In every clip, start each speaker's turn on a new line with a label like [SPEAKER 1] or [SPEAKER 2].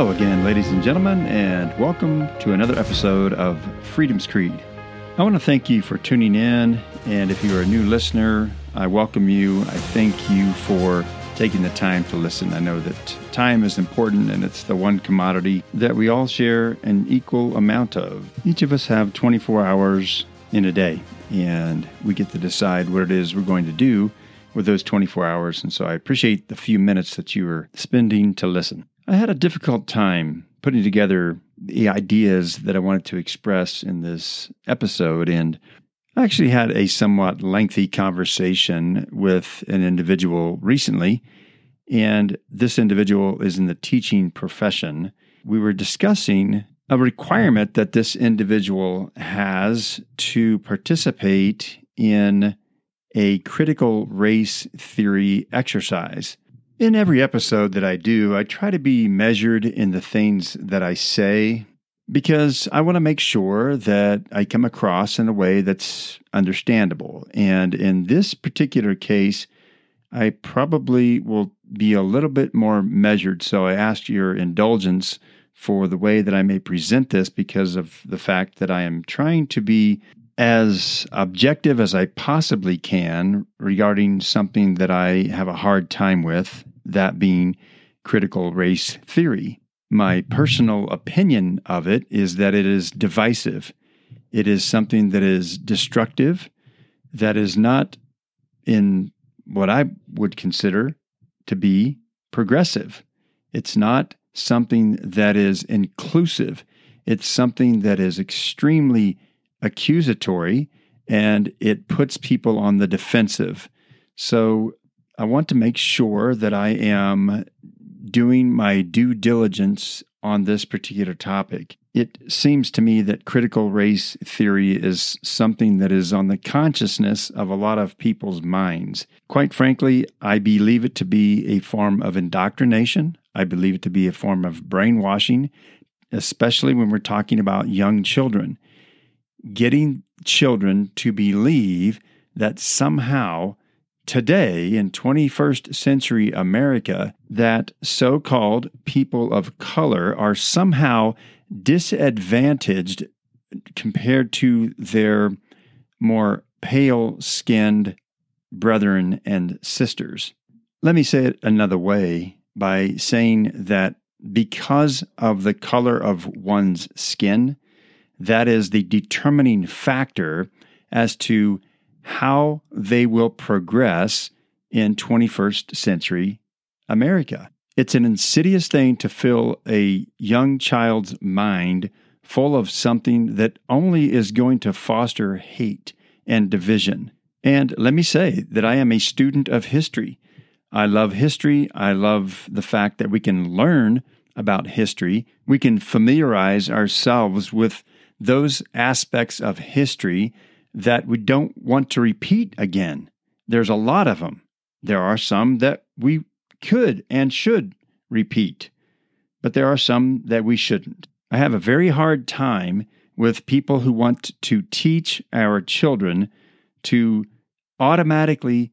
[SPEAKER 1] Hello again, ladies and gentlemen, and welcome to another episode of Freedom's Creed. I want to thank you for tuning in, and if you're a new listener, I welcome you. I thank you for taking the time to listen. I know that time is important and it's the one commodity that we all share an equal amount of. Each of us have 24 hours in a day, and we get to decide what it is we're going to do with those 24 hours. And so I appreciate the few minutes that you are spending to listen. I had a difficult time putting together the ideas that I wanted to express in this episode. And I actually had a somewhat lengthy conversation with an individual recently. And this individual is in the teaching profession. We were discussing a requirement that this individual has to participate in a critical race theory exercise. In every episode that I do, I try to be measured in the things that I say because I want to make sure that I come across in a way that's understandable. And in this particular case, I probably will be a little bit more measured. So I ask your indulgence for the way that I may present this because of the fact that I am trying to be as objective as I possibly can regarding something that I have a hard time with that being critical race theory. My mm-hmm. personal opinion of it is that it is divisive. It is something that is destructive, that is not in what I would consider to be progressive. It's not something that is inclusive. It's something that is extremely accusatory and it puts people on the defensive. So I want to make sure that I am doing my due diligence on this particular topic. It seems to me that critical race theory is something that is on the consciousness of a lot of people's minds. Quite frankly, I believe it to be a form of indoctrination. I believe it to be a form of brainwashing, especially when we're talking about young children. Getting children to believe that somehow today in 21st century America that so called people of color are somehow disadvantaged compared to their more pale skinned brethren and sisters. Let me say it another way by saying that because of the color of one's skin, that is the determining factor as to how they will progress in 21st century America. It's an insidious thing to fill a young child's mind full of something that only is going to foster hate and division. And let me say that I am a student of history. I love history. I love the fact that we can learn about history. We can familiarize ourselves with those aspects of history that we don't want to repeat again. There's a lot of them. There are some that we could and should repeat, but there are some that we shouldn't. I have a very hard time with people who want to teach our children to automatically,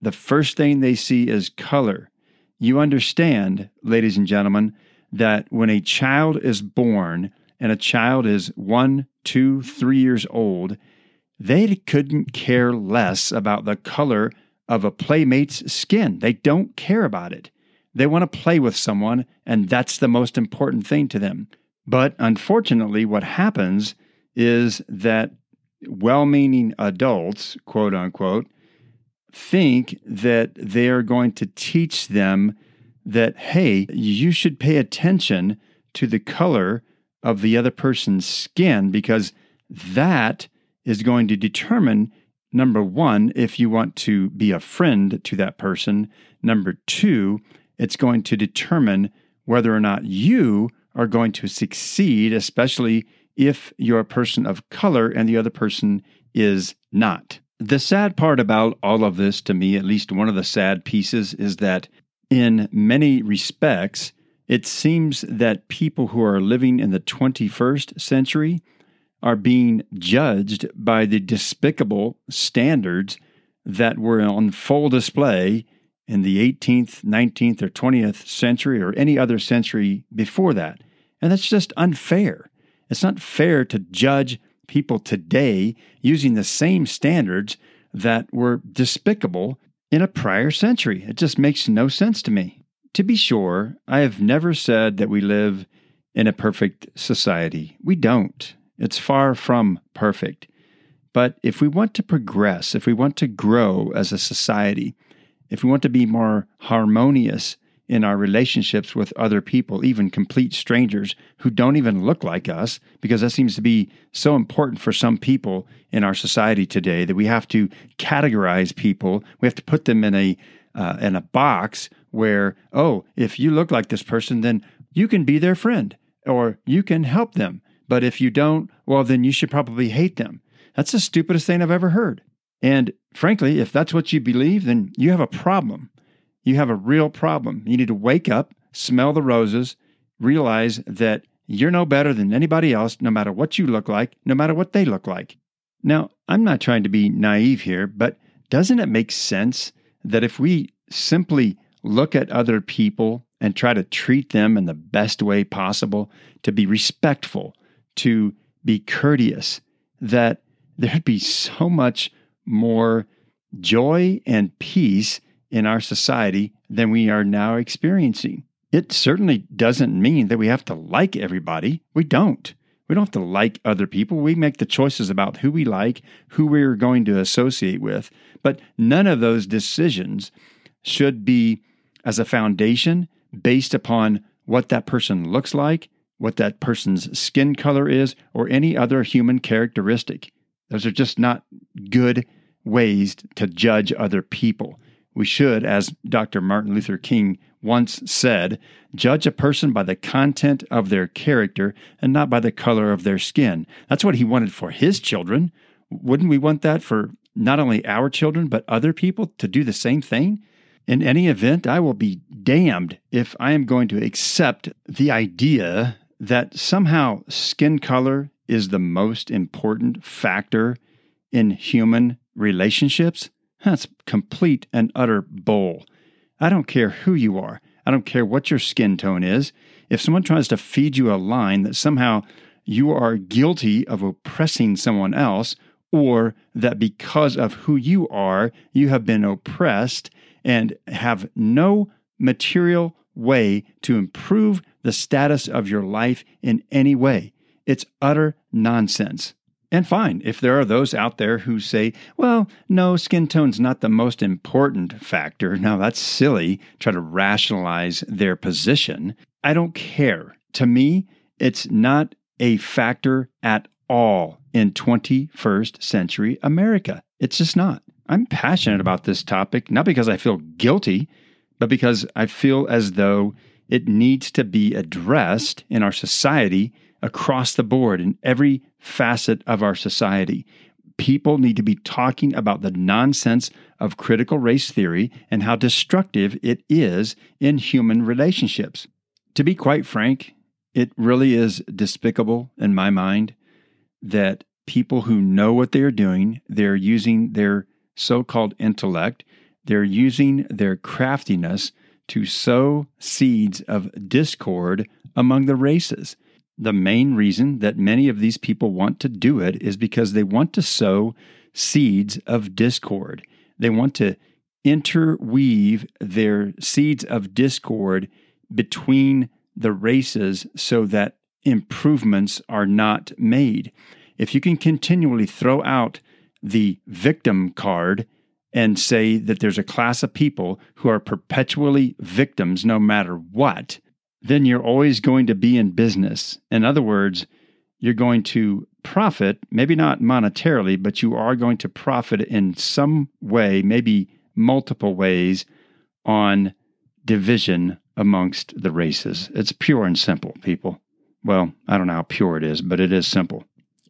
[SPEAKER 1] the first thing they see is color. You understand, ladies and gentlemen, that when a child is born and a child is one, two, three years old, they couldn't care less about the color of a playmate's skin. They don't care about it. They want to play with someone, and that's the most important thing to them. But unfortunately, what happens is that well meaning adults, quote unquote, think that they are going to teach them that, hey, you should pay attention to the color of the other person's skin because that is going to determine number one, if you want to be a friend to that person. Number two, it's going to determine whether or not you are going to succeed, especially if you're a person of color and the other person is not. The sad part about all of this, to me, at least one of the sad pieces, is that in many respects, it seems that people who are living in the 21st century are being judged by the despicable standards that were on full display in the 18th, 19th, or 20th century or any other century before that. And that's just unfair. It's not fair to judge people today using the same standards that were despicable in a prior century. It just makes no sense to me. To be sure, I have never said that we live in a perfect society. We don't. It's far from perfect. But if we want to progress, if we want to grow as a society, if we want to be more harmonious in our relationships with other people, even complete strangers who don't even look like us, because that seems to be so important for some people in our society today that we have to categorize people. We have to put them in a uh, in a box where, oh, if you look like this person, then you can be their friend or you can help them. But if you don't, well, then you should probably hate them. That's the stupidest thing I've ever heard. And frankly, if that's what you believe, then you have a problem. You have a real problem. You need to wake up, smell the roses, realize that you're no better than anybody else, no matter what you look like, no matter what they look like. Now, I'm not trying to be naive here, but doesn't it make sense that if we simply look at other people and try to treat them in the best way possible, to be respectful, to be courteous, that there'd be so much more joy and peace in our society than we are now experiencing. It certainly doesn't mean that we have to like everybody. We don't. We don't have to like other people. We make the choices about who we like, who we're going to associate with. But none of those decisions should be as a foundation based upon what that person looks like, what that person's skin color is, or any other human characteristic. Those are just not good ways to judge other people. We should, as Dr. Martin Luther King once said, judge a person by the content of their character and not by the color of their skin. That's what he wanted for his children. Wouldn't we want that for not only our children, but other people to do the same thing? In any event, I will be damned if I am going to accept the idea that somehow skin color is the most important factor in human relationships. That's complete and utter bull. I don't care who you are. I don't care what your skin tone is. If someone tries to feed you a line that somehow you are guilty of oppressing someone else, or that because of who you are, you have been oppressed and have no material way to improve the status of your life in any way, it's utter nonsense. And fine, if there are those out there who say, well, no, skin tone's not the most important factor. Now, that's silly, try to rationalize their position. I don't care. To me, it's not a factor at all in 21st century America. It's just not. I'm passionate about this topic, not because I feel guilty, but because I feel as though it needs to be addressed in our society across the board in every facet of our society. People need to be talking about the nonsense of critical race theory and how destructive it is in human relationships. To be quite frank, it really is despicable in my mind that people who know what they are doing, they're using their so called intellect, they're using their craftiness to sow seeds of discord among the races. The main reason that many of these people want to do it is because they want to sow seeds of discord. They want to interweave their seeds of discord between the races so that improvements are not made. If you can continually throw out the victim card and say that there's a class of people who are perpetually victims no matter what, then you're always going to be in business. In other words, you're going to profit, maybe not monetarily, but you are going to profit in some way, maybe multiple ways, on division amongst the races. It's pure and simple, people. Well, I don't know how pure it is, but it is simple.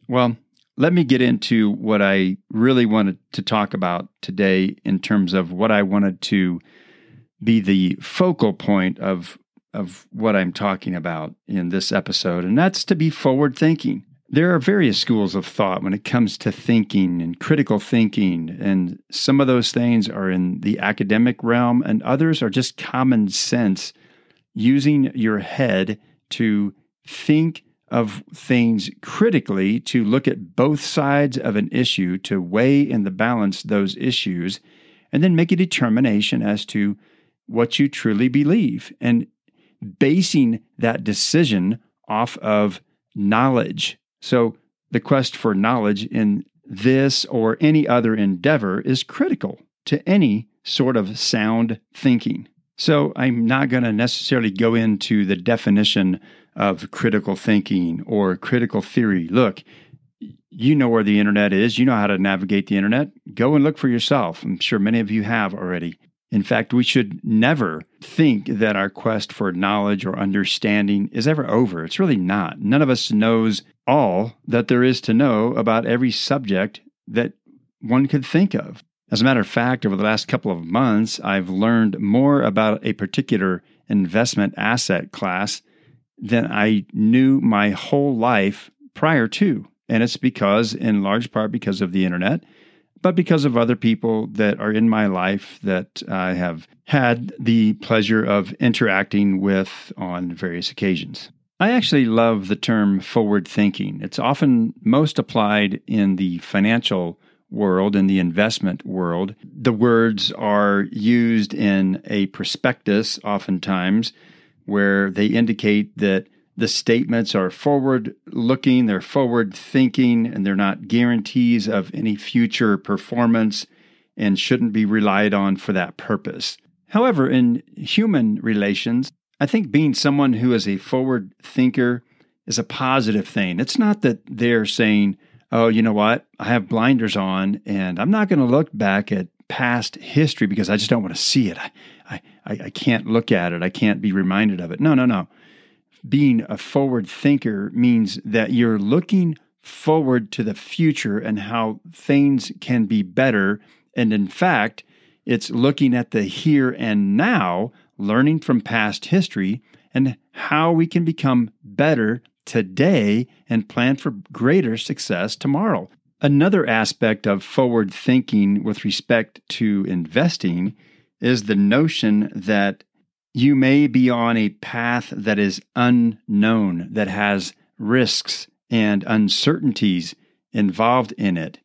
[SPEAKER 1] Well, let me get into what I really wanted to talk about today in terms of what I wanted to be the focal point of of what I'm talking about in this episode, and that's to be forward thinking, There are various schools of thought when it comes to thinking and critical thinking, and some of those things are in the academic realm, and others are just common sense, using your head to think of things critically, to look at both sides of an issue, to weigh in the balance those issues, and then make a determination as to what you truly believe, and basing that decision off of knowledge so, the quest for knowledge in this or any other endeavor is critical to any sort of sound thinking. So, I'm not going to necessarily go into the definition of critical thinking or critical theory. Look, you know where the internet is, you know how to navigate the internet. Go and look for yourself. I'm sure many of you have already. In fact, we should never think that our quest for knowledge or understanding is ever over. It's really not. None of us knows all that there is to know about every subject that one could think of. As a matter of fact, over the last couple of months, I've learned more about a particular investment asset class than I knew my whole life prior to. And it's because, in large part, because of the internet but because of other people that are in my life that I have had the pleasure of interacting with on various occasions. I actually love the term forward thinking. It's often most applied in the financial world, in the investment world. The words are used in a prospectus, oftentimes, where they indicate that the statements are forward looking, they're forward thinking, and they're not guarantees of any future performance and shouldn't be relied on for that purpose. However, in human relations, I think being someone who is a forward thinker is a positive thing. It's not that they're saying, oh, you know what, I have blinders on and I'm not going to look back at past history because I just don't want to see it. I, I, I can't look at it. I can't be reminded of it. No, no, no being a forward thinker means that you're looking forward to the future and how things can be better. And in fact, it's looking at the here and now, learning from past history, and how we can become better today and plan for greater success tomorrow. Another aspect of forward thinking with respect to investing is the notion that you may be on a path that is unknown, that has risks and uncertainties involved in it.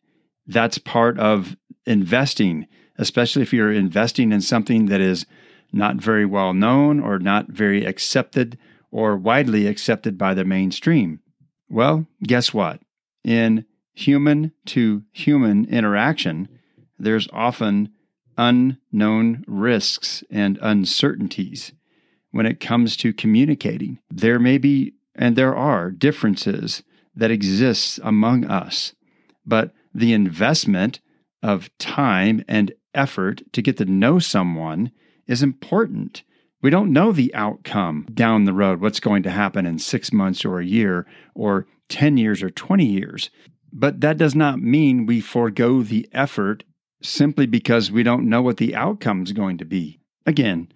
[SPEAKER 1] That's part of investing, especially if you're investing in something that is not very well known or not very accepted or widely accepted by the mainstream. Well, guess what? In human to human interaction, there's often unknown risks and uncertainties when it comes to communicating. There may be, and there are, differences that exist among us, but the investment of time and effort to get to know someone is important. We don't know the outcome down the road, what's going to happen in six months or a year or 10 years or 20 years. But that does not mean we forego the effort simply because we don't know what the outcome is going to be. Again,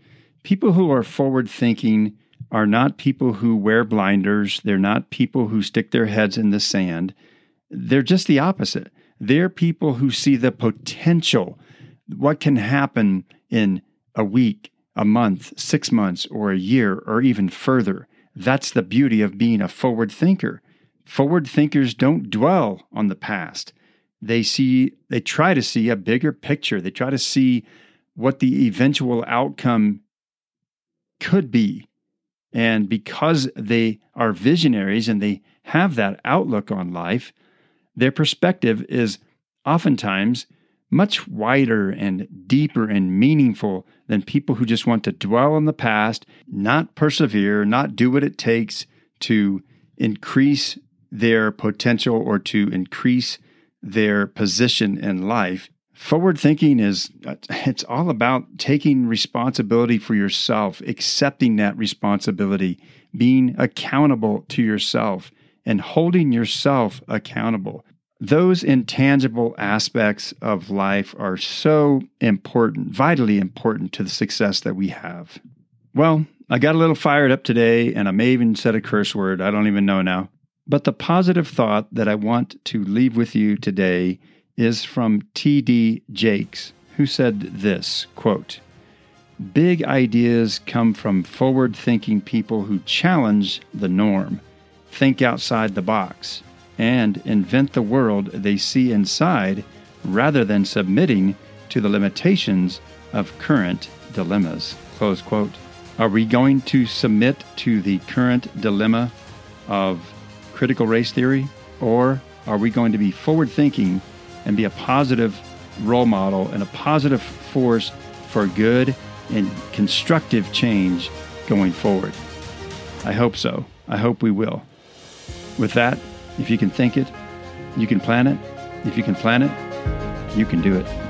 [SPEAKER 1] people who are forward thinking are not people who wear blinders, they're not people who stick their heads in the sand. They're just the opposite. They're people who see the potential, what can happen in a week, a month, six months, or a year, or even further. That's the beauty of being a forward thinker. Forward thinkers don't dwell on the past. They see they try to see a bigger picture. They try to see what the eventual outcome could be. And because they are visionaries and they have that outlook on life their perspective is oftentimes much wider and deeper and meaningful than people who just want to dwell on the past, not persevere, not do what it takes to increase their potential or to increase their position in life. Forward thinking is uh, it's all about taking responsibility for yourself, accepting that responsibility, being accountable to yourself and holding yourself accountable. Those intangible aspects of life are so important, vitally important to the success that we have. Well, I got a little fired up today and I may even said a curse word. I don't even know now. But the positive thought that I want to leave with you today is from T.D. Jakes, who said this quote, Big ideas come from forward thinking people who challenge the norm, think outside the box, and invent the world they see inside rather than submitting to the limitations of current dilemmas. Close quote. Are we going to submit to the current dilemma of critical race theory, or are we going to be forward thinking and be a positive role model and a positive force for good and constructive change going forward? I hope so. I hope we will. With that, if you can think it, you can plan it. If you can plan it, you can do it.